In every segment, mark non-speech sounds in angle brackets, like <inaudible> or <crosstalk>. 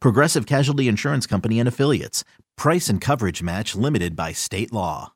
Progressive Casualty Insurance Company and Affiliates. Price and coverage match limited by state law.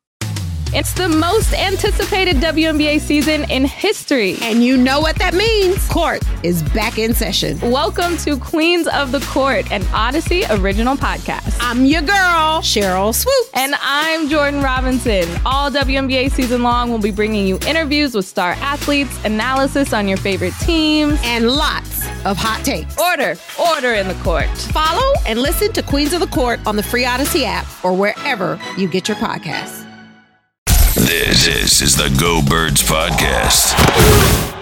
It's the most anticipated WNBA season in history. And you know what that means. Court is back in session. Welcome to Queens of the Court, an Odyssey original podcast. I'm your girl, Sheryl Swoopes. And I'm Jordan Robinson. All WNBA season long, we'll be bringing you interviews with star athletes, analysis on your favorite teams, and lots of hot takes. Order, order in the court. Follow and listen to Queens of the Court on the free Odyssey app or wherever you get your podcasts. This, this is the Go Birds Podcast.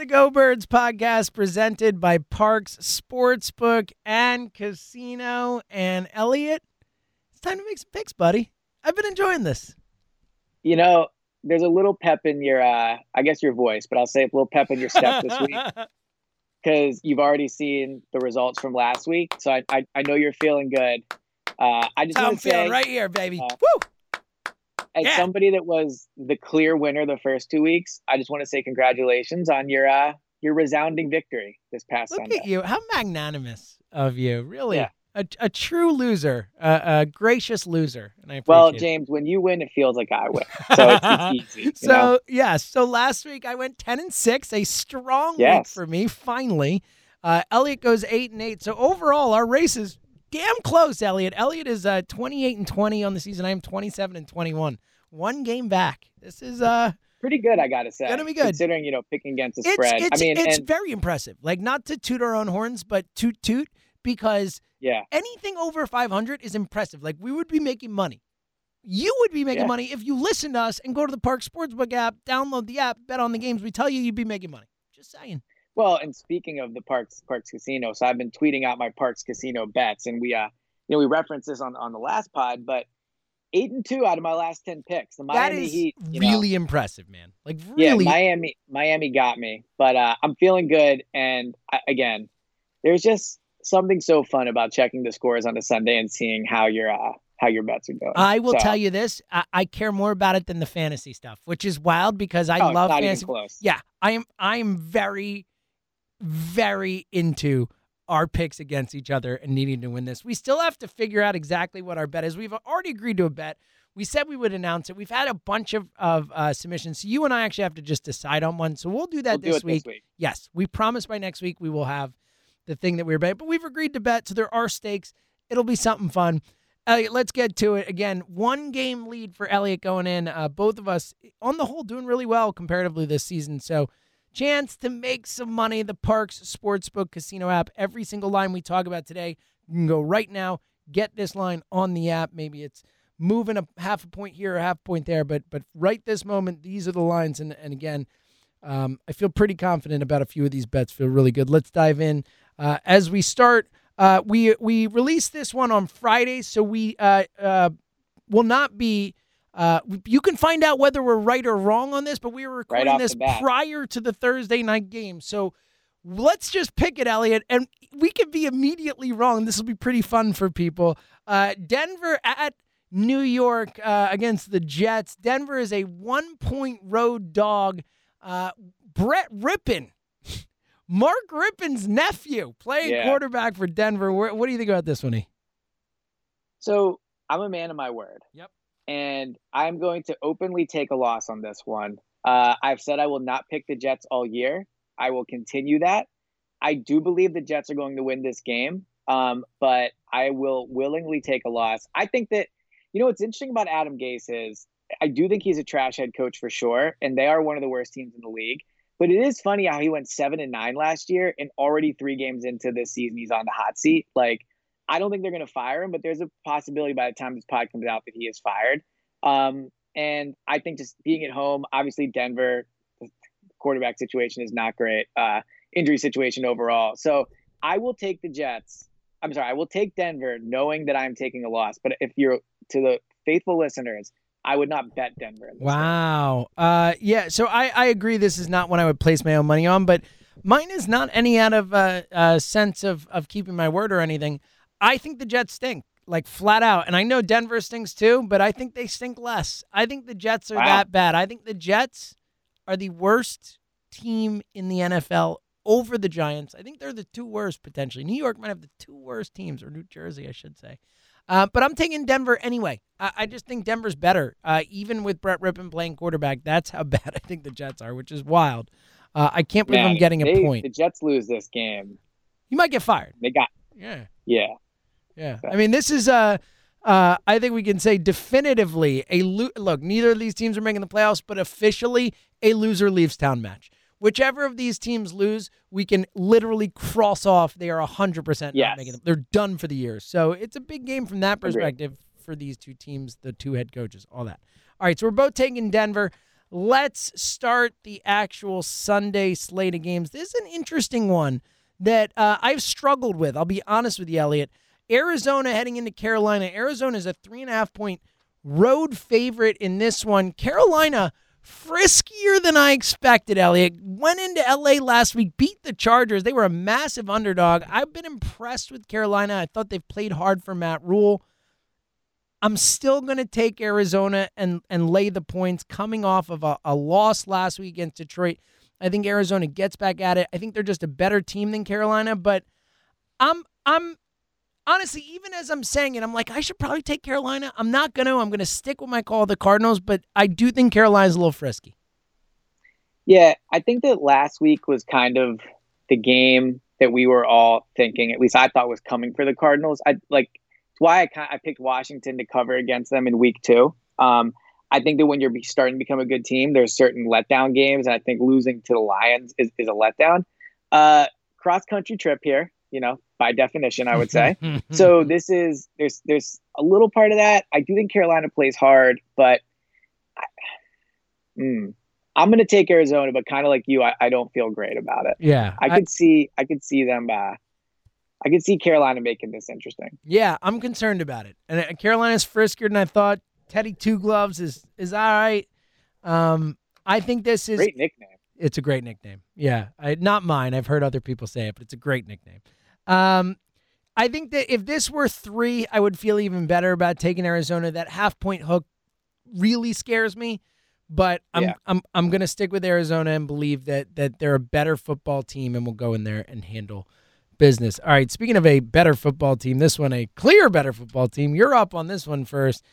The Go Birds podcast presented by Parx Sportsbook and Casino. And Elliot, it's time to make some picks, buddy. I've been enjoying this. you know, there's a little pep in your, uh, I guess your voice, but I'll say a little pep in your step this week <laughs> because you've already seen the results from last week. So I, I, I know you're feeling good. Uh, I just I'm to say, feeling right here, baby. uh, Woo! As yeah. somebody that was the clear winner the first two weeks, I just want to say congratulations on your, uh, your resounding victory this past Look Sunday. at you. How magnanimous of you. Really. Yeah. A, a true loser, a, a gracious loser. And I appreciate Well, it. James, when you win, it feels like I win. <laughs> So it's, it's easy. so know? yes, so last week I went ten and six, a strong week for me. Finally, uh, Elliot goes eight and eight. So overall, our race is damn close. Elliot, Elliot is uh, twenty eight and twenty on the season. I am twenty seven and twenty one, one game back. This is uh, pretty good, I got to say. Gonna be good. Considering, you know, picking against the it's spread. it's I mean, it's and very impressive. Like not to toot our own horns, but toot toot because yeah. anything over 500 is impressive. Like we would be making money. You would be making Yeah. money if you listen to us and go to the Parx Sportsbook app, download the app, bet on the games. We tell you you'd be making money. Just saying. Well, and speaking of the Parx Parx Casino, so I've been tweeting out my Parx Casino bets, and we uh, you know, we referenced this on on the last pod, but eight and two out of my last ten picks. The Miami is Heat, you know, really impressive, man. Like yeah. Miami Miami got me, but uh, I'm feeling good. And I, again, there's just something so fun about checking the scores on a Sunday and seeing how your uh, how your bets are going. I will So, tell you this: I, I care more about it than the fantasy stuff, which is wild because I oh, love fantasy. Yeah, I am. I am very, very into our picks against each other and needing to win this. We still have to figure out exactly what our bet is. We've already agreed to a bet. We said we would announce it. We've had a bunch of of uh, submissions. So you and I actually have to just decide on one. So we'll do that We'll this it week. this week. Yes, we promise by next week we will have the thing that we were betting. But we've agreed to bet, so there are stakes. It'll be something fun. Elliot, let's get to it. Again, one game lead for Elliot going in. Uh, both of us, on the whole, doing really well comparatively this season. So, chance to make some money. The Parx Sportsbook Casino app. Every single line we talk about today, you can go right now, get this line on the app. Maybe it's moving a half a point here or half a point there, but but right this moment, these are the lines. And and again, um, I feel pretty confident about a few of these bets. Feel really good. Let's dive in uh, as we start. Uh, we we released this one on Friday, so we uh, uh, will not be. Uh, you can find out whether we're right or wrong on this, but we were recording off this prior to the Thursday night game. So let's just pick it, Elliot, and we could be immediately wrong. This will be pretty fun for people. Uh, Denver at New York uh, against the Jets. Denver is a one point road dog. Uh, Brett Rypien, Mark Rypien's nephew, playing Yeah. quarterback for Denver. Where, what do you think about this one, E? So I'm a man of my word. Yep. And I'm going to openly take a loss on this one. Uh, I've said I will not pick the Jets all year. I will continue that. I do believe the Jets are going to win this game, um, but I will willingly take a loss. I think that, you know, what's interesting about Adam Gase is I do think he's a trash head coach for sure, and they are one of the worst teams in the league. But it is funny how he went seven and nine last year, and already three games into this season, he's on the hot seat. Like, I don't think they're going to fire him, but there's a possibility by the time this pod comes out that he is fired. Um, and I think just being at home, obviously Denver, quarterback situation is not great. Uh, injury situation overall. So I will take the Jets. I'm sorry, I will take Denver, knowing that I'm taking a loss. But if you're to the faithful listeners, I would not bet Denver. Wow. Uh, yeah. So I, I agree. This is not one I would place my own money on, but mine is not any out of a uh, uh, sense of of keeping my word or anything. I think the Jets stink, like flat out, and I know Denver stinks too, but I think they stink less. I think the Jets are Wow. that bad. I think the Jets are the worst team in the NFL over the Giants. I think they're the two worst potentially. New York might have the two worst teams, or New Jersey, I should say. Uh, but I'm taking Denver anyway. I, I just think Denver's better, uh, even with Brett Rypien playing quarterback. That's how <laughs> bad I think the Jets are, which is wild. Uh, I can't believe Man, I'm getting a point. The Jets lose this game. You might get fired. They got Yeah, yeah. Yeah. I mean, this is uh, uh, I think we can say definitively a lo- look. Neither of these teams are making the playoffs, but officially a loser leaves town match. Whichever of these teams lose, we can literally cross off. They are hundred percent not Yes. making them. They're done for the year. So it's a big game from that perspective for these two teams, the two head coaches, all that. All right, so we're both taking Denver. Let's start the actual Sunday slate of games. This is an interesting one that uh, I've struggled with. I'll be honest with you, Elliot. Arizona heading into Carolina. Arizona is a three and a half point road favorite in this one. Carolina friskier than I expected, Elliot. Went into LA last week, beat the Chargers. They were a massive underdog. I've been impressed with Carolina. I thought they've played hard for Matt Rhule. I'm still going to take Arizona and, and lay the points coming off of a, a loss last week against Detroit. I think Arizona gets back at it. I think they're just a better team than Carolina, but I'm I'm honestly, even as I'm saying it, I'm like, I should probably take Carolina. I'm not gonna. I'm gonna stick with my call of the Cardinals, but I do think Carolina's a little frisky. Yeah, I think that last week was kind of the game that we were all thinking, at least I thought was coming for the Cardinals. I like it's why I kind I picked Washington to cover against them in week two. Um, I think that when you're starting to become a good team, there's certain letdown games, and I think losing to the Lions is, is a letdown. Uh, cross country trip here, you know, by definition, I would say. <laughs> so this is there's there's a little part of that. I do think Carolina plays hard, but I, mm, I'm going to take Arizona. But kind of like you, I, I don't feel great about it. yeah, I could see I could see them. Uh, I could see Carolina making this interesting. yeah, I'm concerned about it. And Carolina's friskier than I thought. Teddy Two Gloves is is all right. Um, I think this is Great nickname. It's a great nickname. Yeah, I, not mine. I've heard other people say it, but it's a great nickname. Um, I think that if this were three, I would feel even better about taking Arizona. That half point hook really scares me, but I'm Yeah. I'm I'm gonna stick with Arizona and believe that that they're a better football team and we'll go in there and handle business. All right. Speaking of a better football team, this one a clear better football team. You're up on this one first.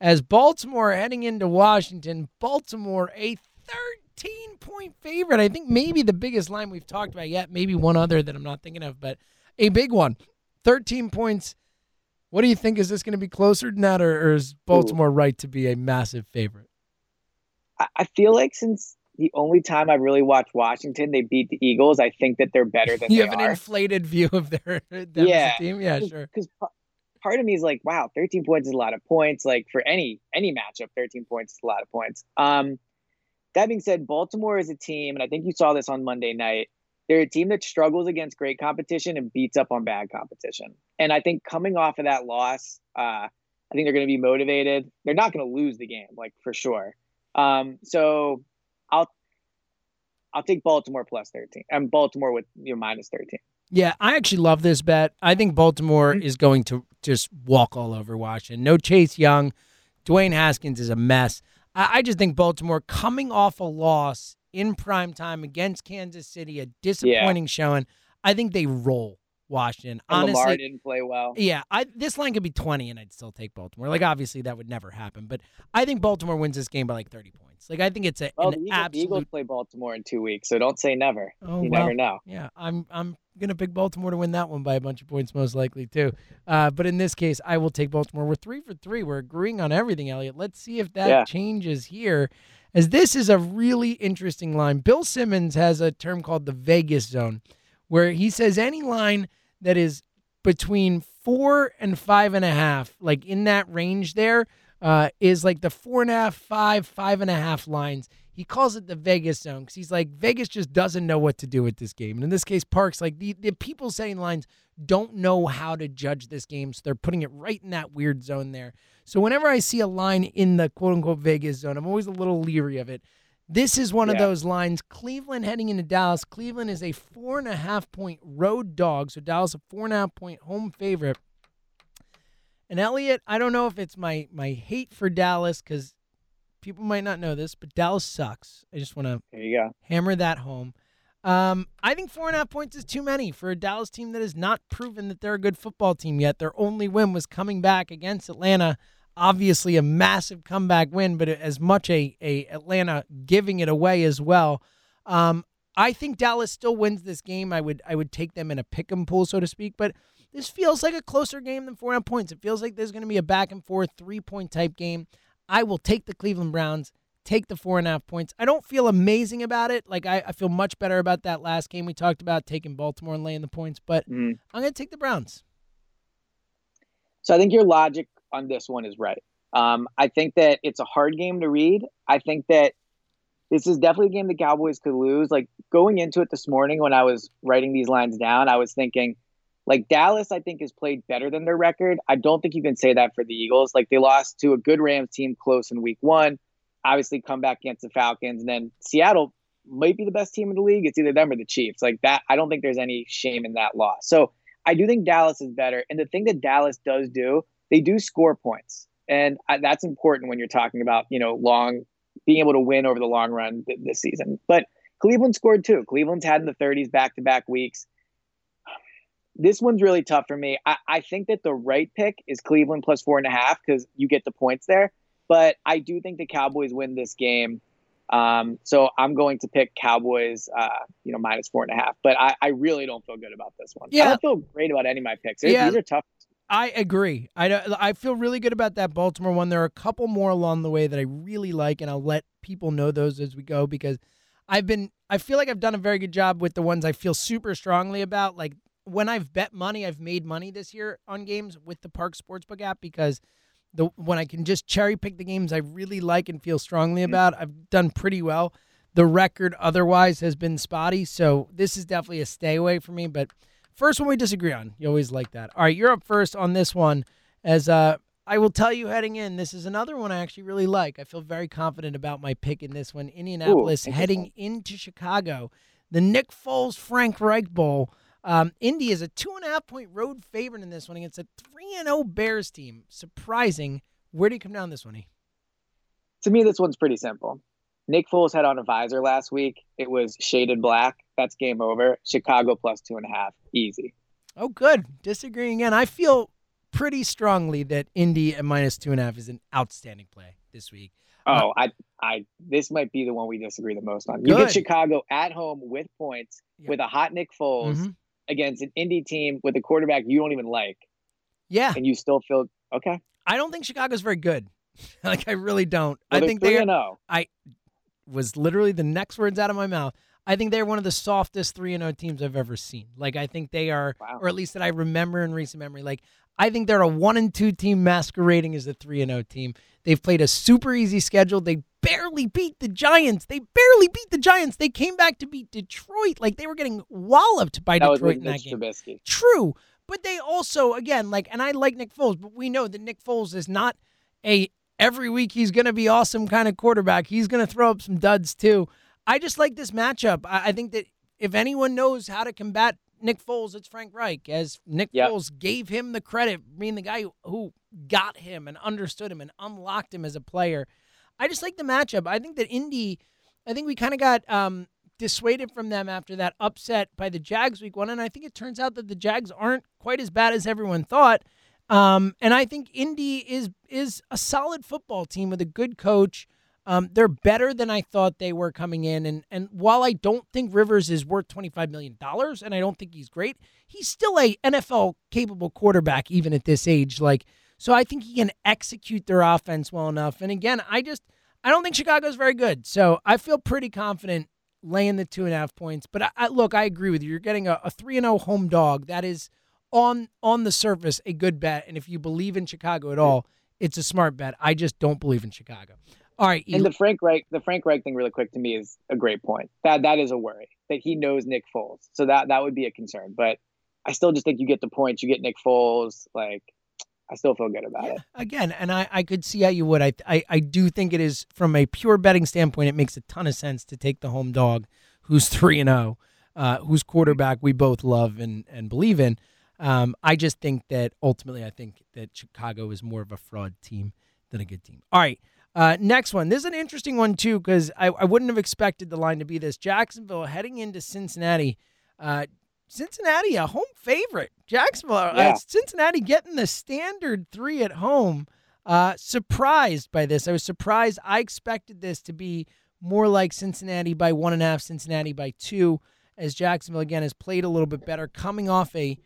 As Baltimore heading into Washington, Baltimore a 13 point favorite. I think maybe the biggest line we've talked about yet, maybe one other that I'm not thinking of, but a big one. 13 points. What do you think? Is this going to be closer than that, or, or is Baltimore right to be a massive favorite? I, I feel like since the only time I've really watched Washington, they beat the Eagles. I think that they're better than <laughs> You have an are. inflated view of their <laughs> them Yeah. as a team. Yeah, sure. Because part of me is like, wow, 13 points is a lot of points. Like for any any matchup, 13 points is a lot of points. Um, that being said, Baltimore is a team, and I think you saw this on Monday night. They're a team that struggles against great competition and beats up on bad competition. And I think coming off of that loss, uh, I think they're going to be motivated. They're not going to lose the game, like for sure. Um, so I'll I'll take Baltimore plus 13. I'm Baltimore with you know, minus 13. Yeah, I actually love this bet. I think Baltimore Mm-hmm. is going to just walk all over Washington. No Chase Young. Dwayne Haskins is a mess. I, I just think Baltimore coming off a loss in prime time against Kansas City, a disappointing showing. I think they roll Washington. And Honestly, Lamar didn't play well. yeah, I this line could be 20 and I'd still take Baltimore. Like obviously that would never happen, but I think Baltimore wins this game by like 30 points. Like I think it's a, Well, an the Eagles, absolute Eagles play Baltimore in two weeks, so don't say never. Oh, you well. never know. Yeah, I'm I'm gonna pick Baltimore to win that one by a bunch of points, most likely too. Uh, but in this case, I will take Baltimore. We're three for three. We're agreeing on everything, Elliot. Let's see if that Yeah. changes here, as this is a really interesting line. Bill Simmons has a term called the Vegas zone, where he says any line that is between four and five and a half, like in that range there, uh, is like the four and a half, five, five and a half lines. He calls it the Vegas zone because he's like Vegas just doesn't know what to do with this game. And in this case, Parx like the, the people saying lines don't know how to judge this game, so they're putting it right in that weird zone there. So whenever I see a line in the quote unquote Vegas zone, I'm always a little leery of it. This is one of those lines. Cleveland heading into Dallas. Cleveland is a four and a half point road dog. So Dallas a four and a half point home favorite. And Elliot, I don't know if it's my my hate for Dallas because people might not know this, but Dallas sucks. I just want to There you go. hammer that home. Um, I think four and a half points is too many for a Dallas team that has not proven that they're a good football team yet. Their only win was coming back against Atlanta. Obviously, a massive comeback win, but as much a, a Atlanta giving it away as well. Um, I think Dallas still wins this game. I would I would take them in a pick 'em pool, so to speak. But this feels like a closer game than four and a half points. It feels like there's going to be a back and forth three point type game. I will take the Cleveland Browns, take the four and a half points. I don't feel amazing about it. Like I, I feel much better about that last game we talked about taking Baltimore and laying the points, but Mm. I'm going to take the Browns. So I think your logic on this one is right. Um, I think that it's a hard game to read. I think that this is definitely a game the Cowboys could lose. Like going into it this morning when I was writing these lines down, I was thinking, like Dallas, I think has played better than their record. I don't think you can say that for the Eagles. Like they lost to a good Rams team close in Week One, obviously come back against the Falcons, and then Seattle might be the best team in the league. It's either them or the Chiefs. Like that, I don't think there's any shame in that loss. So I do think Dallas is better. And the thing that Dallas does do, they do score points, and I, that's important when you're talking about you know long being able to win over the long run th- this season. But Cleveland scored too. Cleveland's had in the 30s back to back weeks. This one's really tough for me. I, I think that the right pick is Cleveland plus four and a half because you get the points there. But I do think the Cowboys win this game. Um, so I'm going to pick Cowboys, uh, you know, minus four and a half. But I, I really don't feel good about this one. Yeah. I don't feel great about any of my picks. These Yeah. are tough. I agree. I I feel really good about that Baltimore one. There are a couple more along the way that I really like, and I'll let people know those as we go because I've been. I feel like I've done a very good job with the ones I feel super strongly about. Like when I've bet money, I've made money this year on games with the Parx Sportsbook app because the when I can just cherry pick the games I really like and feel strongly about, I've done pretty well. The record otherwise has been spotty, so this is definitely a stay away for me. But first one we disagree on, you always like that. All right, you're up first on this one. As uh, I will tell you heading in, this is another one I actually really like. I feel very confident about my pick in this one. Indianapolis heading into Chicago, the Nick Foles Frank Reich Bowl. Um, Indy is a two and a half point road favorite in this one against a three and zero Bears team. Surprising. Where do you come down this one? E? To me, this one's pretty simple. Nick Foles had on a visor last week. It was shaded black. That's game over. Chicago plus two and a half. Easy. Oh, good. Disagreeing again. I feel pretty strongly that Indy at minus two and a half is an outstanding play this week. Oh, I, I, this might be the one we disagree the most on. You Good. get Chicago at home with points Yeah. with a hot Nick Foles Mhm. Against an Indy team with a quarterback you don't even like, Yeah, and you still feel okay. I don't think Chicago's very good. <laughs> like I really don't. Well, I think three they and oh. zero. was literally the next words out of my mouth. I think they're one of the softest 3 0 teams I've ever seen. Like, I think they are, Wow. or at least that I remember in recent memory. Like, I think they're a 1 and 2 team masquerading as a 3 0 team. They've played a super easy schedule. They barely beat the Giants. They barely beat the Giants. They came back to beat Detroit. Like, they were getting walloped by That Detroit in that game. Trubisky. True, but they also again like, and I like Nick Foles, but we know that Nick Foles is not a every week he's going to be awesome kind of quarterback. He's going to throw up some duds too. I just like this matchup. I, I think that if anyone knows how to combat Nick Foles, it's Frank Reich, as Nick Yep. Foles gave him the credit, being the guy who, who got him and understood him and unlocked him as a player. I just like the matchup. I think that Indy, I think we kind of got um, dissuaded from them after that upset by the Jags week one, and I think it turns out that the Jags aren't quite as bad as everyone thought. Um, and I think Indy is is a solid football team with a good coach. Um, they're better than I thought they were coming in, and and while I don't think Rivers is worth twenty five million dollars, and I don't think he's great, he's still a NFL capable quarterback even at this age. Like, so I think he can execute their offense well enough. And again, I just I don't think Chicago's very good, so I feel pretty confident laying the two and a half points. But I, I, look, I agree with you. You're getting a, a three and zero home dog. That is on on the surface a good bet, and if you believe in Chicago at all, it's a smart bet. I just don't believe in Chicago. All right, And the Frank Reich, the Frank Reich thing, really quick to me is a great point. That that is a worry that he knows Nick Foles, so that that would be a concern. But I still just think you get the points, you get Nick Foles. Like I still feel good about Yeah, it. again, and I, I could see how you would. I, I I do think it is from a pure betting standpoint, it makes a ton of sense to take the home dog, who's <laughs> three and zero, uh, whose quarterback we both love and and believe in. Um, I just think that ultimately, I think that Chicago is more of a fraud team than a good team. All right. Uh, next one. This is an interesting one, too, because I, I wouldn't have expected the line to be this. Jacksonville heading into Cincinnati. Uh, Cincinnati, a home favorite. Jacksonville, uh, Cincinnati getting the standard three at home. Uh, surprised by this. I was surprised. I expected this to be more like Cincinnati by one and a half, Cincinnati by two, as Jacksonville again has played a little bit better, coming off a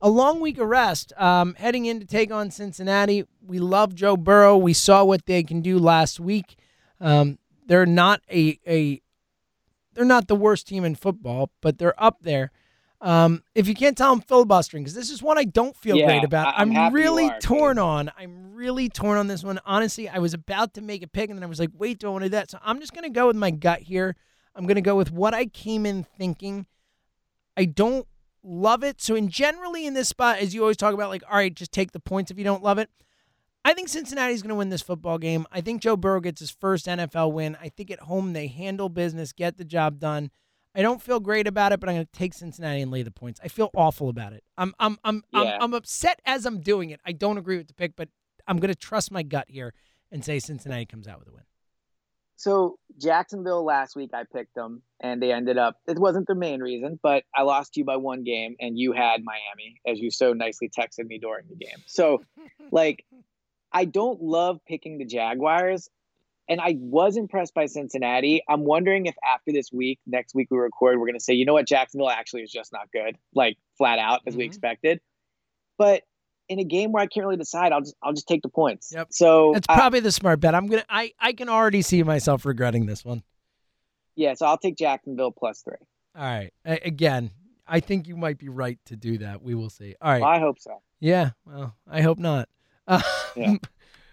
a long week of rest, um, heading in to take on Cincinnati. We love Joe Burrow. We saw what they can do last week. Um, they're not a a they're not the worst team in football, but they're up there. Um, if you can't tell, I'm filibustering because this is one I don't feel Yeah, great about. I- I'm really are, torn because- on. I'm really torn on this one. Honestly, I was about to make a pick and then I was like, wait, do I want to do that? So I'm just gonna go with my gut here. I'm gonna go with what I came in thinking. I don't love it. So in generally in this spot, as you always talk about, like, all right, just take the points if you don't love it. I think Cincinnati's going to win this football game. I think Joe Burrow gets his first NFL win. I think at home they handle business, get the job done. I don't feel great about it, but I'm going to take Cincinnati and lay the points. I feel awful about it. I'm I'm I'm Yeah. I'm, I'm upset as I'm doing it. I don't agree with the pick, but I'm going to trust my gut here and say Cincinnati comes out with a win. So Jacksonville last week, I picked them, and they ended up. It wasn't the main reason, but I lost you by one game, and you had Miami, as you so nicely texted me during the game. So, <laughs> like, I don't love picking the Jaguars, and I was impressed by Cincinnati. I'm wondering if after this week, next week we record, we're going to say, you know what, Jacksonville actually is just not good, like flat out as we Mhm. expected. But in a game where I can't really decide, I'll just I'll just take the points. Yep. So it's I- probably the smart bet. I'm gonna I I can already see myself regretting this one. yeah, so I'll take Jacksonville plus three. All right. A- again, I think you might be right to do that. We will see. All right. I hope so. Yeah. Well, I hope not. Uh, <laughs> Yeah.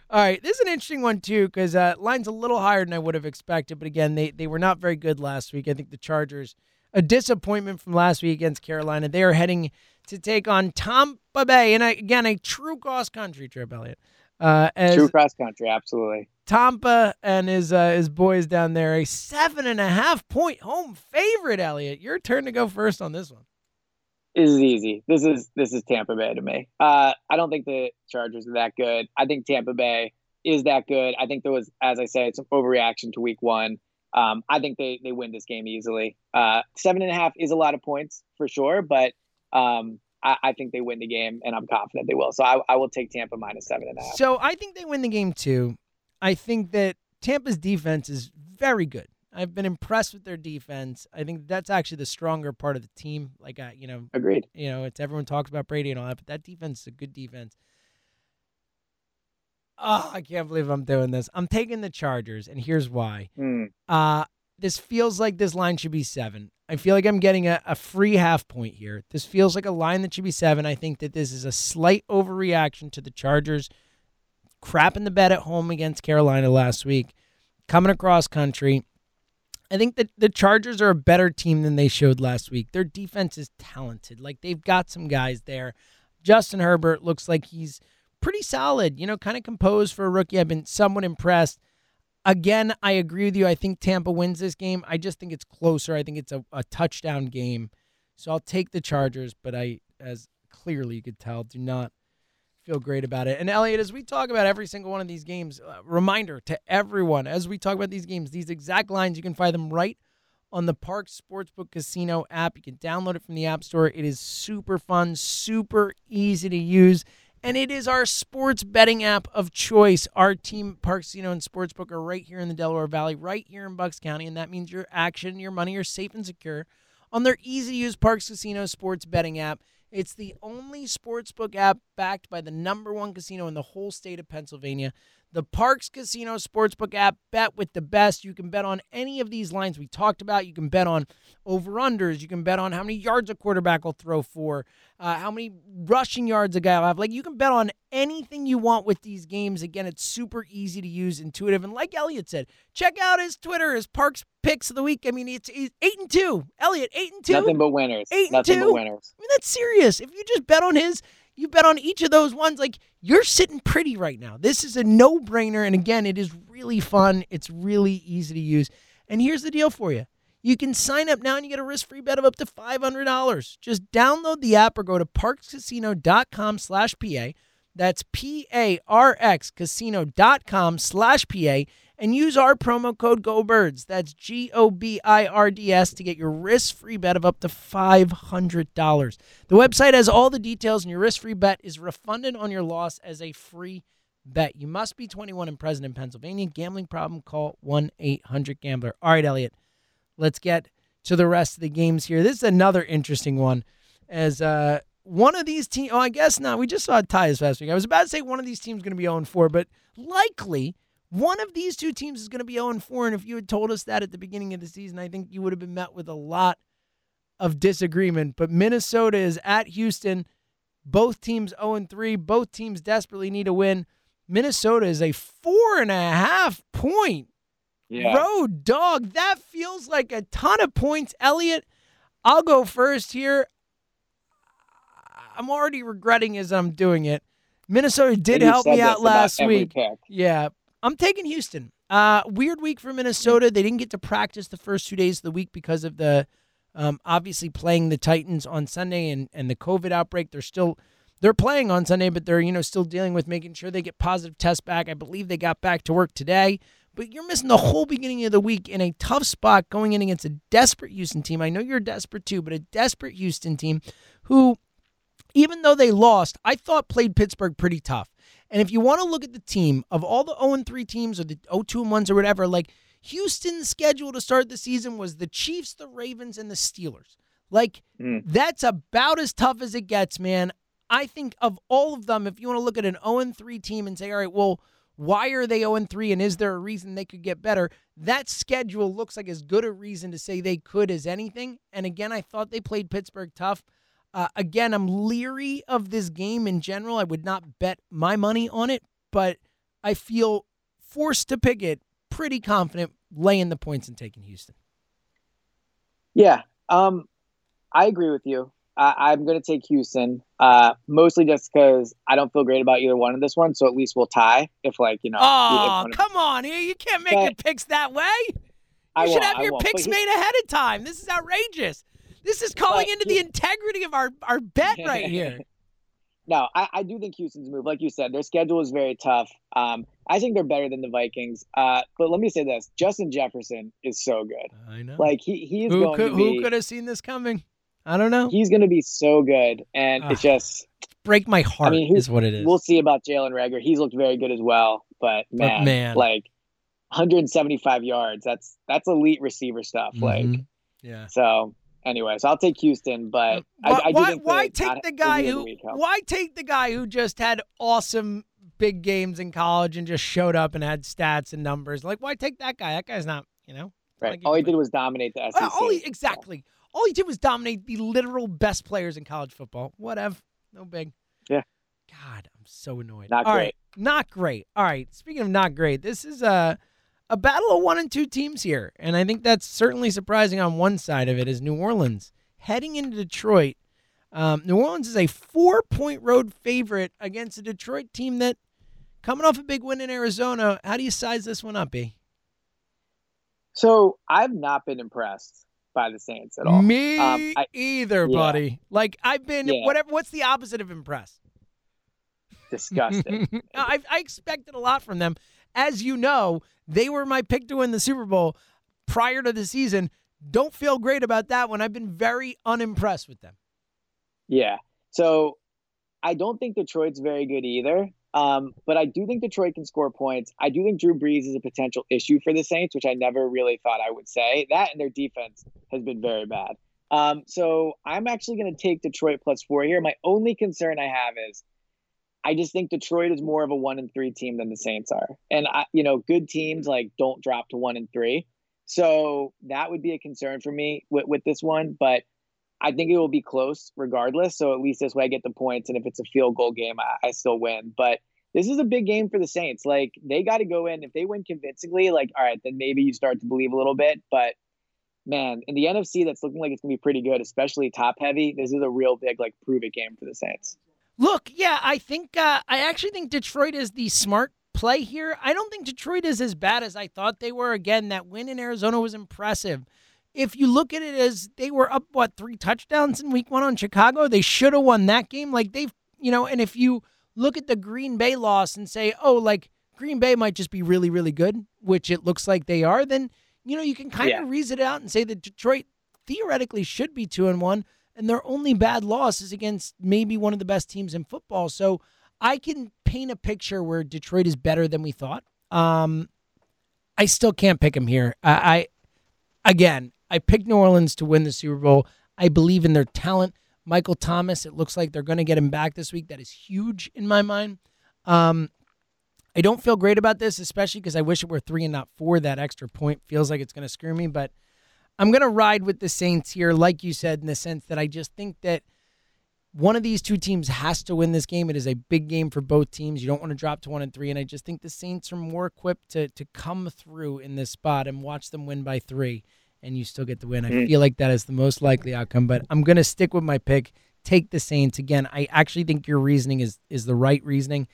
All right. This is an interesting one too because uh, line's a little higher than I would have expected. But again, they they were not very good last week. I think the Chargers a disappointment from last week against Carolina. They are heading to take on Tampa Bay, and I, again a true cross country trip, Elliot. Uh, as True cross country, absolutely. Tampa and his uh, his boys down there, a seven and a half point home favorite. Elliot, your turn to go first on this one. This is easy. This is this is Tampa Bay to me. Uh, I don't think the Chargers are that good. I think Tampa Bay is that good. I think there was, as I said, some overreaction to Week One. Um, I think they they win this game easily. Uh, seven and a half is a lot of points for sure, but um, I, I think they win the game, and I'm confident they will. So I, I will take Tampa minus seven and a half. So I think they win the game too. I think that Tampa's defense is very good. I've been impressed with their defense. I think that's actually the stronger part of the team. Like, I, you know, Agreed. you know, it's everyone talks about Brady and all that, but that defense is a good defense. Oh, I can't believe I'm doing this. I'm taking the Chargers, and here's why. Hmm. Uh, this feels like this line should be seven. I feel like I'm getting a, a free half point here. This feels like a line that should be seven. I think that this is a slight overreaction to the Chargers crapping the bed at home against Carolina last week, coming across country. I think that the Chargers are a better team than they showed last week. Their defense is talented. Like they've got some guys there. Justin Herbert looks like he's pretty solid, you know, kind of composed for a rookie. I've been somewhat impressed. Again, I agree with you. I think Tampa wins this game. I just think it's closer. I think it's a, a touchdown game. So I'll take the Chargers, but I, as clearly you could tell, do not feel great about it. And Elliot, as we talk about every single one of these games, uh, reminder to everyone as we talk about these games, these exact lines, you can find them right on the Parx Sportsbook Casino app. You can download it from the App Store. It is super fun, super easy to use. And it is our sports betting app of choice. Our team, Parx Casino and Sportsbook, are right here in the Delaware Valley, right here in Bucks County. And that means your action, your money are safe and secure on their easy to use Parx Casino sports betting app. It's the only sportsbook app backed by the number one casino in the whole state of Pennsylvania. The Parx Casino Sportsbook app, bet with the best. You can bet on any of these lines we talked about. You can bet on over-unders. You can bet on how many yards a quarterback will throw for, uh, how many rushing yards a guy will have. Like, you can bet on anything you want with these games. Again, it's super easy to use, intuitive. And like Elliot said, check out his Twitter, his Parx picks of the week. I mean, it's, it's 8 and 2. Elliot, 8 and 2. Nothing but winners. Eight and Nothing two? but winners. I mean, that's serious. If you just bet on his, you bet on each of those ones, like you're sitting pretty right now. This is a no brainer. And again, it is really fun. It's really easy to use. And here's the deal for you you can sign up now and you get a risk free bet of up to $500. Just download the app or go to parxcasino.com slash PA. That's P A R X casino.com slash PA and use our promo code GOBIRDS. That's G O B I R D S to get your risk free bet of up to $500. The website has all the details, and your risk free bet is refunded on your loss as a free bet. You must be 21 and present in Pennsylvania. Gambling problem, call 1 800 Gambler. All right, Elliot, let's get to the rest of the games here. This is another interesting one. As uh, one of these teams, oh, I guess not. We just saw a tie this past week. I was about to say one of these teams going to be 0 4, but likely one of these two teams is going to be 0 4. And if you had told us that at the beginning of the season, I think you would have been met with a lot of disagreement. But Minnesota is at Houston. Both teams 0 3. Both teams desperately need a win. Minnesota is a four and a half point Yeah. road dog. That feels like a ton of points. Elliot, I'll go first here. I'm already regretting as I'm doing it. Minnesota did help me out last week. pick. Yeah, I'm taking Houston. Uh, weird week for Minnesota. They didn't get to practice the first two days of the week because of the um, obviously playing the Titans on Sunday and, and the COVID outbreak. They're still they're playing on Sunday, but they're you know still dealing with making sure they get positive tests back. I believe they got back to work today. But you're missing the whole beginning of the week in a tough spot going in against a desperate Houston team. I know you're desperate too, but a desperate Houston team who even though they lost, I thought played Pittsburgh pretty tough. And if you want to look at the team of all the 0 3 teams or the 0 2 1s or whatever, like Houston's schedule to start the season was the Chiefs, the Ravens, and the Steelers. Like, Mm. that's about as tough as it gets, man. I think of all of them, if you want to look at an 0 3 team and say, all right, well, why are they 0 3 and is there a reason they could get better? That schedule looks like as good a reason to say they could as anything. And again, I thought they played Pittsburgh tough. Uh, again, I'm leery of this game in general. I would not bet my money on it, but I feel forced to pick it. Pretty confident laying the points and taking Houston. Yeah, um, I agree with you. I, I'm going to take Houston, uh, mostly just because I don't feel great about either one of this one. So at least we'll tie if, like, you know. Oh, of- come on here. You can't make But- your picks that way. You I should have I your won't. picks he- made ahead of time. This is outrageous. This is calling But into he- the integrity of our, our bet <laughs> right here. No, I, I do think Houston's move. Like you said, their schedule is very tough. Um, I think they're better than the Vikings. Uh, but let me say this: Justin Jefferson is so good. I know. Like he he is who going could, to be. who could have seen this coming? I don't know. He's going to be so good, and Ah. it's just Break my heart I mean, is what it is. we'll see about Jalen Reagor. He's looked very good as well, but But man, man. like 175 yards. That's that's elite receiver stuff. Like Mhm. yeah. so. Anyway, so I'll take Houston, but why I do why, why take the guy who helps. why take the guy who just had awesome big games in college and just showed up and had stats and numbers? Like why take that guy? That guy's not, you know. Right. like All he did was dominate the SEC. All he, exactly. All he did was dominate the literal best players in college football. Whatever. No big. Yeah. God, I'm so annoyed. Not All great. right, Not great. All right. Speaking of not great, this is a a battle of one and two teams here, and I think that's certainly surprising on one side of it is New Orleans heading into Detroit. Um, New Orleans is a four point road favorite against a Detroit team that coming off a big win in Arizona. How do you size this one up, B? So I've not been impressed by the Saints at all. Me Um, I- either, Yeah. buddy. Like I've been Yeah. whatever. What's the opposite of impressed? Disgusting. <laughs> I, I expected a lot from them. As you know, they were my pick to win the Super Bowl prior to the season. Don't feel great about that one. I've been very unimpressed with them. Yeah. So I don't think Detroit's very good either. Um, but I do think Detroit can score points. I do think Drew Brees is a potential issue for the Saints, which I never really thought I would say. That and their defense has been very bad. Um, so I'm actually going to take Detroit plus four here. My only concern I have is I just think Detroit is more of a one and three team than the Saints are. And I, you know, good teams like don't drop to one and three. So that would be a concern for me with, with this one. But I think it will be close regardless. So at least this way I get the points. And if it's a field goal game, I, I still win. But this is a big game for the Saints. Like they got to go in. If they win convincingly, like, all right, then maybe you start to believe a little bit. But man, in the NFC, that's looking like it's going to be pretty good, especially top heavy. This is a real big, like, prove it game for the Saints. Look, yeah, I think uh, I actually think Detroit is the smart play here. I don't think Detroit is as bad as I thought they were. Again, that win in Arizona was impressive. If you look at it as they were up what three touchdowns in Week One on Chicago, they should have won that game. Like they've, you know, and if you look at the Green Bay loss and say, oh, like Green Bay might just be really, really good, which it looks like they are, then you know you can kind Yeah. of reason it out and say that Detroit theoretically should be two and one, and their only bad loss is against maybe one of the best teams in football. So I can paint a picture where Detroit is better than we thought. Um, I still can't pick them here. I, I again, I picked New Orleans to win the Super Bowl. I believe in their talent. Michael Thomas, it looks like they're going to get him back this week. That is huge in my mind. Um, I don't feel great about this, especially because I wish it were three and not four. That extra point feels like it's going to screw me, but I'm going to ride with the Saints here, like you said, in the sense that I just think that one of these two teams has to win this game. It is a big game for both teams. You don't want to drop to one and three, and I just think the Saints are more equipped to to come through in this spot and watch them win by three, and you still get the win. I Mm. feel like that is the most likely outcome, but I'm going to stick with my pick. Take the Saints again. I actually think your reasoning is is the right reasoning,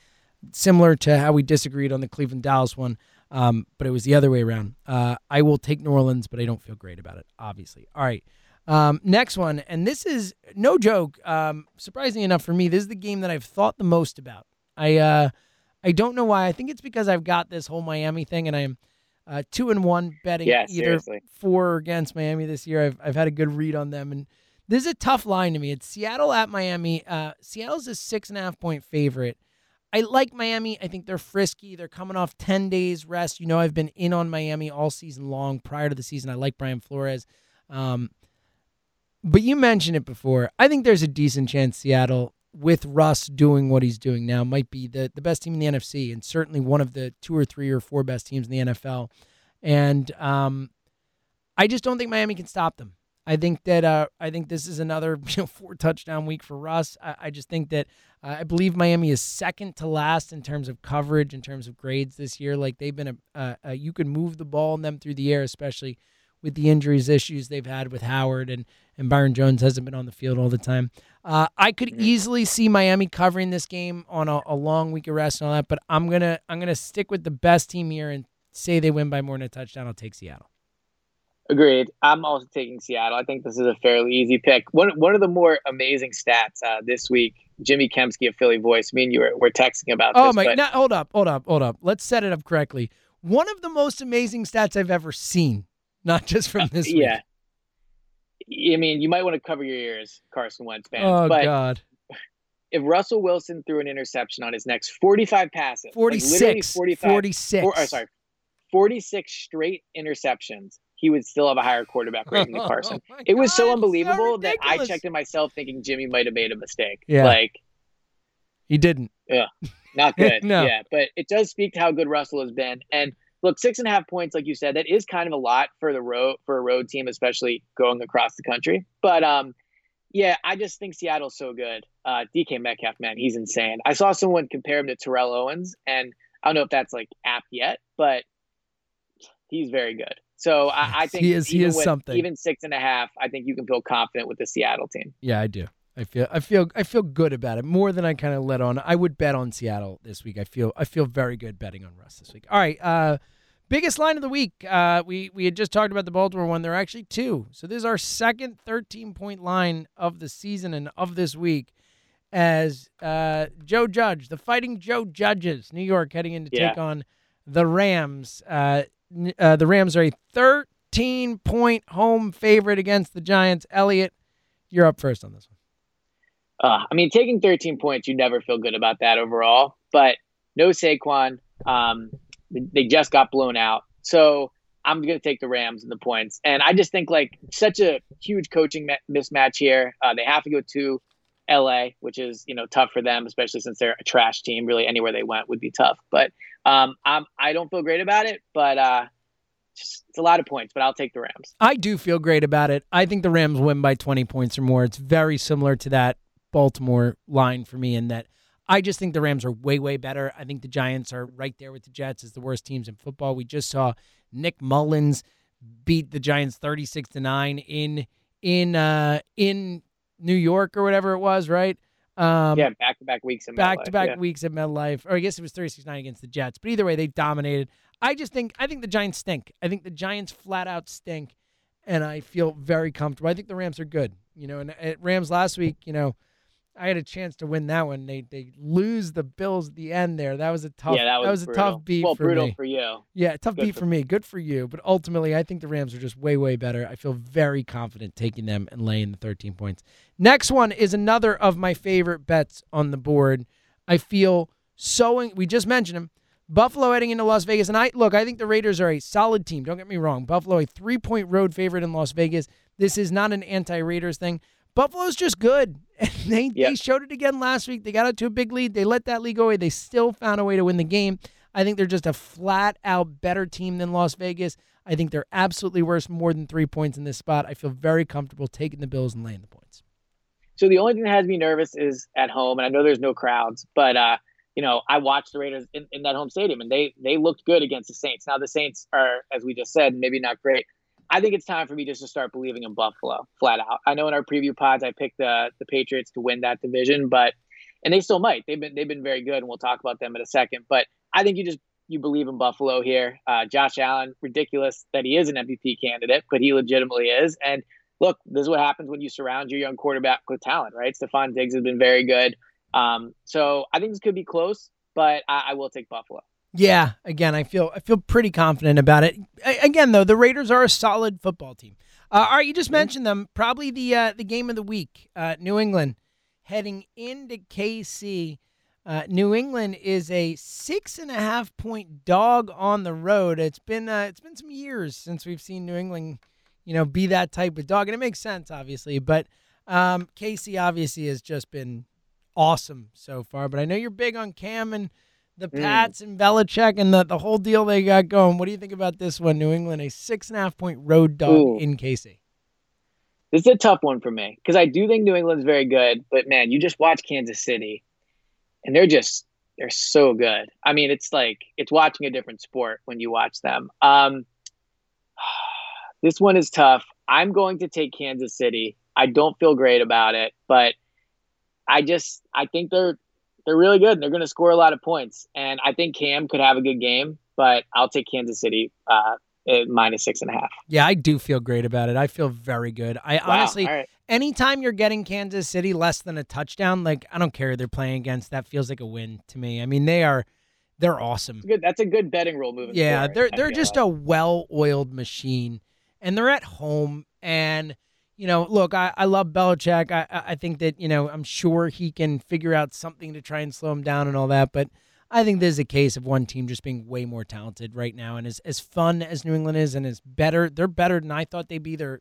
similar to how we disagreed on the Cleveland Dallas one. Um, but it was the other way around. Uh, I will take New Orleans, but I don't feel great about it, obviously. All right. Um, next one, and this is no joke. Um, surprisingly enough for me, this is the game that I've thought the most about. I uh, I don't know why. I think it's because I've got this whole Miami thing, and I'm uh, two and one betting Yeah, either seriously. for or against Miami this year. I've I've had a good read on them, and this is a tough line to me. It's Seattle at Miami. Uh, Seattle's a six and a half point favorite. I like Miami. I think they're frisky. They're coming off 10 days rest. You know, I've been in on Miami all season long. Prior to the season, I like Brian Flores. Um, but you mentioned it before. I think there's a decent chance Seattle, with Russ doing what he's doing now, might be the, the best team in the NFC and certainly one of the two or three or four best teams in the NFL. And um, I just don't think Miami can stop them. I think that uh, I think this is another <laughs> you know, four touchdown week for Russ. I, I just think that uh, I believe Miami is second to last in terms of coverage, in terms of grades this year. Like they've been a, a, a you can move the ball on them through the air, especially with the injuries issues they've had with Howard and and Byron Jones hasn't been on the field all the time. Uh, I could easily see Miami covering this game on a, a long week of rest and all that, but I'm gonna I'm gonna stick with the best team here and say they win by more than a touchdown. I'll take Seattle. Agreed. I'm also taking Seattle. I think this is a fairly easy pick. One one of the more amazing stats uh, this week, Jimmy Kempski of Philly Voice. Me and you were, were texting about Oh this. my! but Now, hold up, hold up, hold up. Let's set it up correctly. One of the most amazing stats I've ever seen, not just from this week. yeah. I mean, you might want to cover your ears, Carson Wentz fans. Oh but God. if Russell Wilson threw an interception on his next 45 passes, like literally 46. 45, 46. Four, oh, sorry, 46 straight interceptions, he would still have a higher quarterback rating than <laughs> Carson. Oh it was so God, unbelievable that I checked in myself thinking Jimmy might have made a mistake. Yeah. Like, He didn't. Yeah. Not <laughs> good. No. Yeah, but it does speak to how good Russell has been. And look, six and a half points, like you said, that is kind of a lot for the road for a road team, especially going across the country. But um, yeah, I just think Seattle's so good. Uh, DK Metcalf, man, he's insane. I saw someone compare him to Terrell Owens, and I don't know if that's like apt yet, but he's very good. So I, I think he is- he is something. Even six and a half, I think you can feel confident with the Seattle team. Yeah, I do. I feel I feel I feel good about it more than I kind of let on. I would bet on Seattle this week. I feel I feel very good betting on Russ this week. All right, uh, Biggest line of the week. Uh, we we had just talked about the Baltimore one. There are actually two. So this is our second 13 point line of the season and of this week. As uh, Joe Judge, the Fighting Joe Judges, New York, heading in to Yeah. take on the Rams. Uh, uh, the Rams are a 13 point home favorite against the Giants. Elliot, you're up first on this one. Uh, I mean, taking 13 points, you never feel good about that overall. But no Saquon. Um, they just got blown out. So I'm going to take the Rams and the points. And I just think like such a huge coaching ma- mismatch here. Uh, they have to go to LA, which is you know tough for them, especially since they're a trash team. Really, anywhere they went would be tough. But um, I'm, I don't feel great about it. But uh, it's a lot of points. But I'll take the Rams. I do feel great about it. I think the Rams win by 20 points or more. It's very similar to that Baltimore line for me in that I just think the Rams are way, way better. I think the Giants are right there with the Jets as the worst teams in football. We just saw Nick Mullens beat the Giants 36 to 9 in in uh in New York or whatever it was, right? Um yeah, back to back weeks in back to back weeks at MetLife, or I guess it was 36 9 against the Jets. But either way, they dominated. I just think I think the Giants stink. I think the Giants flat out stink, and I feel very comfortable. I think the Rams are good. You know, and at Rams last week, you know, I had a chance to win that one. They they lose the Bills at the end there. That was a tough. yeah, that was, a tough beat Well, for brutal me. for you. Yeah, tough Good beat for for me. Good for you. But ultimately, I think the Rams are just way, way better. I feel very confident taking them and laying the 13 points. Next one is another of my favorite bets on the board. I feel so. We just mentioned him. Buffalo heading into Las Vegas. And I look, I think the Raiders are a solid team. Don't get me wrong. Buffalo, a three point road favorite in Las Vegas. This is not an anti Raiders thing. Buffalo's just good. <laughs> And they, they showed it again last week. They got out to a big lead. They let that lead go away. They still found a way to win the game. I think they're just a flat out better team than Las Vegas. I think they're absolutely worth more than three points in this spot. I feel very comfortable taking the Bills and laying the points. So the only thing that has me nervous is at home, and I know there's no crowds, but uh, you know, I watched the Raiders in, in that home stadium, and they they looked good against the Saints. Now the Saints are, as we just said, maybe not great. I think it's time for me just to start believing in Buffalo, flat out. I know in our preview pods I picked the the Patriots to win that division, but and they still might. They've been they've been very good, and we'll talk about them in a second. But I think you just you believe in Buffalo here. Uh, Josh Allen, ridiculous that he is an MVP candidate, but he legitimately is. And look, this is what happens when you surround your young quarterback with talent, right? Stefon Diggs has been very good. Um, so I think this could be close, but I, I will take Buffalo. Yeah, again, I feel I feel pretty confident about it. A- again, though, the Raiders are a solid football team. Uh, all right, you just mentioned them. Probably the uh, the game of the week. Uh, New England heading into KC. Uh, New England is a six and a half point dog on the road. It's been uh, it's been some years since we've seen New England, you know, be that type of dog, and it makes sense, obviously. But um, KC obviously has just been awesome so far. But I know you're big on Cam and the Mm. Pats and Belichick and the, the whole deal they got going. What do you think about this one? New England, a six and a half point road dog Ooh. in KC. This is a tough one for me because I do think New England's very good, but man, you just watch Kansas City, and they're just they're so good. I mean, it's like it's watching a different sport when you watch them. Um, <sighs> this one is tough. I'm going to take Kansas City. I don't feel great about it, but I just I think they're they're really good. And they're going to score a lot of points, and I think Cam could have a good game, but I'll take Kansas City uh, at minus six and a half. Yeah, I do feel great about it. I feel very good. I Wow. honestly, right. anytime you're getting Kansas City less than a touchdown, like I don't care who they're playing against, that feels like a win to me. I mean, they are they're awesome. good. That's a good betting rule moving Yeah, forward. they're they're just a well-oiled machine, and they're at home. And you know, look, I, I love Belichick. I I think that you know I'm sure he can figure out something to try and slow him down and all that. But I think there's a case of one team just being way more talented right now, and as as fun as New England is, and as better, they're better than I thought they'd be. They're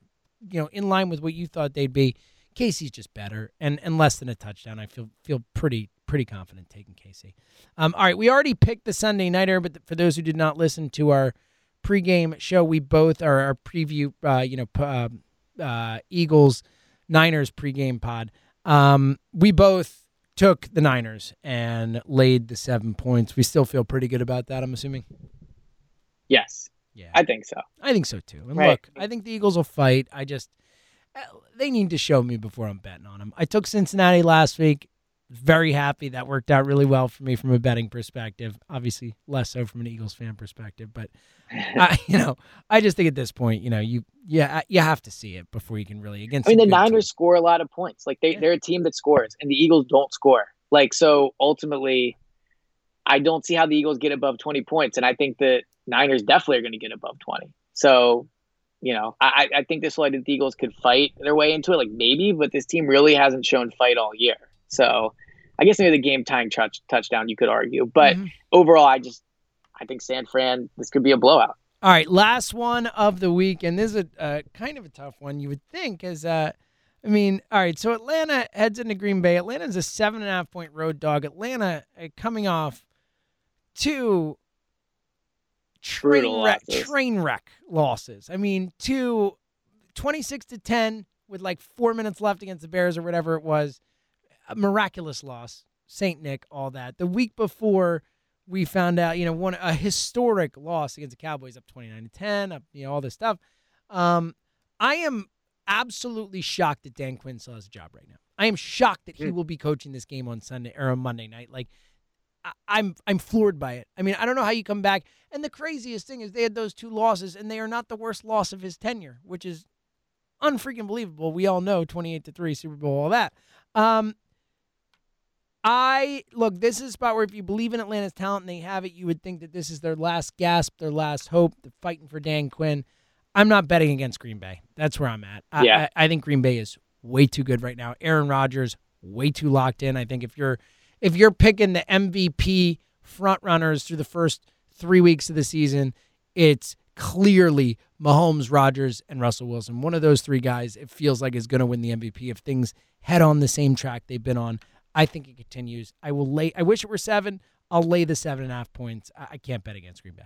you know in line with what you thought they'd be. KC's just better, and and less than a touchdown. I feel feel pretty pretty confident taking KC. Um, all right, we already picked the Sunday nighter, but for those who did not listen to our pregame show, we both are our preview. Uh, you know, p- uh, uh, Eagles Niners pregame pod. Um, we both took the Niners and laid the seven points. We still feel pretty good about that. I'm assuming. Yes, Yeah, I think so. I think so too. And Right. look, I think the Eagles will fight. I just uh, they need to show me before I'm betting on them. I took Cincinnati last week. Very happy. That worked out really well for me from a betting perspective. Obviously, less so from an Eagles fan perspective, but I, <laughs> you know, I just think at this point, you know, you yeah, you have to see it before you can really against. I mean, the Niners team. score a lot of points. Like they, Yeah. they're a team that scores, and the Eagles don't score. Like so, ultimately, I don't see how the Eagles get above twenty points, and I think the Niners definitely are going to get above twenty. So, you know, I, I think this think the Eagles could fight their way into it, like maybe, but this team really hasn't shown fight all year. So, I guess maybe the game tying touch, touchdown you could argue, but Mhm. overall, I just I think San Fran this could be a blowout. All right, last one of the week, and this is a uh, kind of a tough one. You would think, as uh, I mean, all right. So Atlanta heads into Green Bay. Atlanta's a seven and a half point road dog. Atlanta uh, coming off two train wreck, losses. train wreck losses. I mean, two 26 to 10 with like four minutes left against the Bears or whatever it was. Miraculous loss. St. Nick, all that. The week before, we found out, you know, one a historic loss against the Cowboys up 29 to 10, up, you know, all this stuff. Um, I am absolutely shocked that Dan Quinn still has a job right now. I am shocked that he Mm. will be coaching this game on Sunday or on Monday night. Like I, I'm I'm floored by it. I mean, I don't know how you come back. And the craziest thing is they had those two losses, and they are not the worst loss of his tenure, which is unfreaking believable. We all know 28 to 3 Super Bowl, all that. Um I look, this is a spot where if you believe in Atlanta's talent and they have it, you would think that this is their last gasp, their last hope. They're fighting for Dan Quinn. I'm not betting against Green Bay. That's where I'm at. I, Yeah. I, I think Green Bay is way too good right now. Aaron Rodgers way too locked in. I think if you're if you're picking the MVP front runners through the first three weeks of the season, it's clearly Mahomes, Rodgers, and Russell Wilson. One of those three guys, it feels like is going to win the MVP if things head on the same track they've been on. I think it continues. I will lay. I wish it were seven. I'll lay the seven and a half points. I, I can't bet against Green Bay.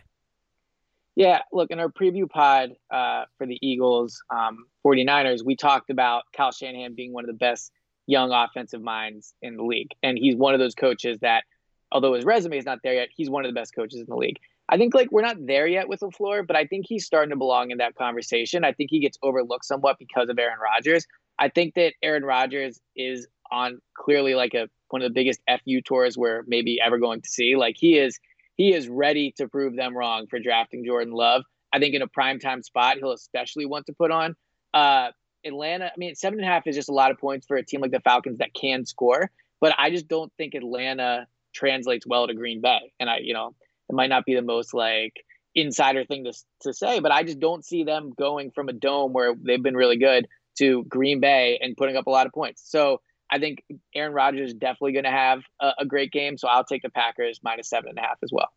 Yeah, look, in our preview pod uh, for the Eagles um, 49ers, we talked about Kyle Shanahan being one of the best young offensive minds in the league. And he's one of those coaches that, although his resume is not there yet, he's one of the best coaches in the league. I think like we're not there yet with LaFleur, but I think he's starting to belong in that conversation. I think he gets overlooked somewhat because of Aaron Rodgers. I think that Aaron Rodgers is on clearly like a one of the biggest FU tours we're maybe ever going to see. Like he is he is ready to prove them wrong for drafting Jordan Love. I think in a primetime spot, he'll especially want to put on. Uh, Atlanta, I mean, seven and a half is just a lot of points for a team like the Falcons that can score, but I just don't think Atlanta translates well to Green Bay. And I, you know, it might not be the most like insider thing to, to say, but I just don't see them going from a dome where they've been really good to Green Bay and putting up a lot of points. So I think Aaron Rodgers is definitely going to have a, a great game. So I'll take the Packers minus seven and a half as well.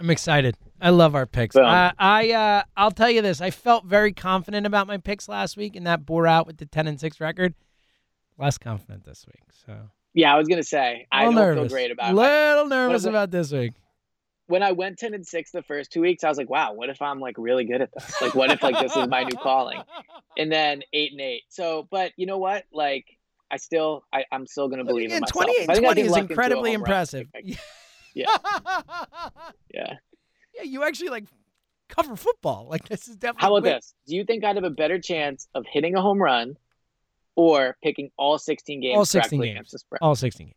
I'm excited. I love our picks. Uh, I uh, I'll tell you this. I felt very confident about my picks last week, and that bore out with the 10 and six record. Less confident this week. So Yeah, I was gonna say I don't nervous. feel great about it. Little nervous about this week. When I went ten and six the first two weeks, I was like, "Wow, what if I'm like really good at this? Like, what if like this is my new calling?" And then eight and eight. So, but you know what? Like, I still, I, I'm still gonna believe again, in myself. 28 If I and think 20 can is luck into a incredibly impressive. <laughs> Yeah. yeah. yeah, you actually like cover football. <laughs> Like this is definitely. How about this? Do you think I'd have a better chance of hitting a home run, or picking all 16 games All 16 games. against the spread? All 16 games,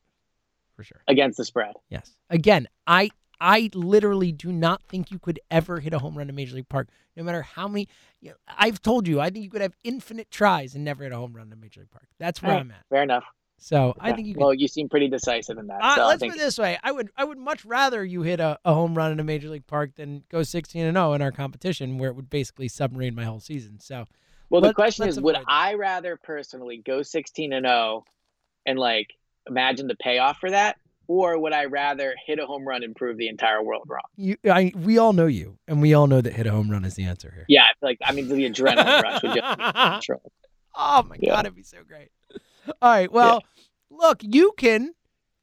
for sure. Against the spread. Yes. Again, I I literally do not think you could ever hit a home run in Major League Park, no matter how many. You know, I've told you, I think you could have infinite tries and never hit a home run in Major League Park. That's where right. I'm at. Fair enough. So I think you could. Well, you seem pretty decisive in that. Uh, so let's think put it this way: I would, I would much rather you hit a, a home run in a major league park than go 16 and 0 in our competition, where it would basically submarine my whole season. So, Well, the Let- question is, would that. I rather personally go 16 and 0 and like imagine the payoff for that, or would I rather hit a home run and prove the entire world wrong? you, I, we all know you, and we all know that hit a home run is the answer here. Yeah, I feel like I mean the adrenaline <laughs> rush would just control. Oh my Yeah. god, it'd be so great. All right, well, look, you can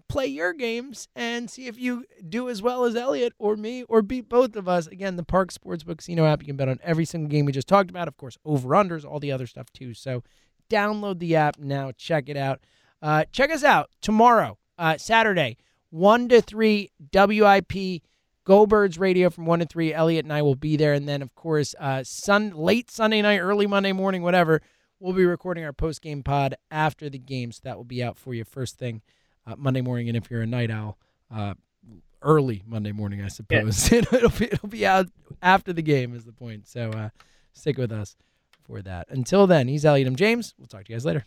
play your games and see if you do as well as Elliot or me or beat both of us. Again, the Parx Sportsbook Casino app, you can bet on every single game we just talked about. Of course, over unders, all the other stuff too. So download the app now, check it out. Uh, check us out tomorrow, uh, Saturday, 1 to 3 WIP. Go Birds Radio from 1 to 3. Elliot and I will be there. And then, of course, uh, sun, late Sunday night, early Monday morning, whatever, we'll be recording our post game pod after the game. So that will be out for you first thing uh, Monday morning, and if you're a night owl, uh, early Monday morning, I suppose. <laughs> it'll be it'll be out after the game is the point. So uh, stick with us for that. Until then, he's Elliot M. James. We'll talk to you guys later.